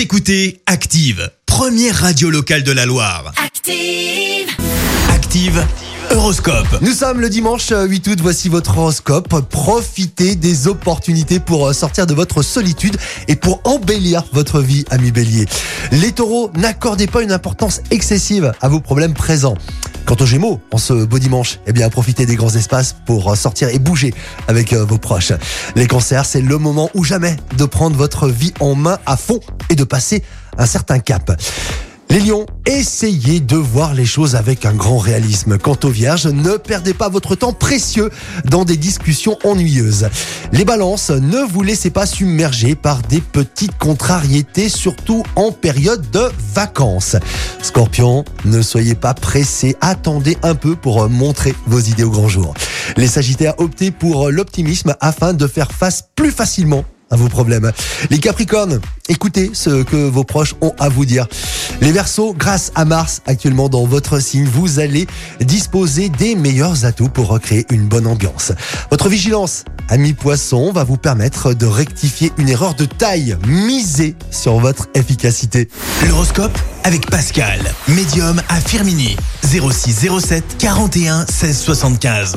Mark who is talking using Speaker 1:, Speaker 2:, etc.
Speaker 1: Vous écoutez Active, première radio locale de la Loire.
Speaker 2: Active.
Speaker 1: Active, Horoscope.
Speaker 3: Nous sommes le dimanche euh, 8 août, voici votre horoscope. Profitez des opportunités pour euh, sortir de votre solitude et pour embellir votre vie, ami bélier. Les taureaux, n'accordez pas une importance excessive à vos problèmes présents. Quant aux gémeaux, en ce beau dimanche, eh bien, profitez des grands espaces pour euh, sortir et bouger avec euh, vos proches. Les cancers, c'est le moment ou jamais de prendre votre vie en main à fond et de passer un certain cap. Les lions, essayez de voir les choses avec un grand réalisme. Quant aux vierges, ne perdez pas votre temps précieux dans des discussions ennuyeuses. Les balances, ne vous laissez pas submerger par des petites contrariétés, surtout en période de vacances. Scorpion, ne soyez pas pressé, attendez un peu pour montrer vos idées au grand jour. Les sagittaires, optez pour l'optimisme afin de faire face plus facilement à vos problèmes. Les Capricornes, écoutez ce que vos proches ont à vous dire. Les Verseaux, grâce à Mars actuellement dans votre signe, vous allez disposer des meilleurs atouts pour recréer une bonne ambiance. Votre vigilance, ami poisson, va vous permettre de rectifier une erreur de taille. Misez sur votre efficacité.
Speaker 1: L'horoscope avec Pascal, médium à Firmini. 06 07 41 16 75.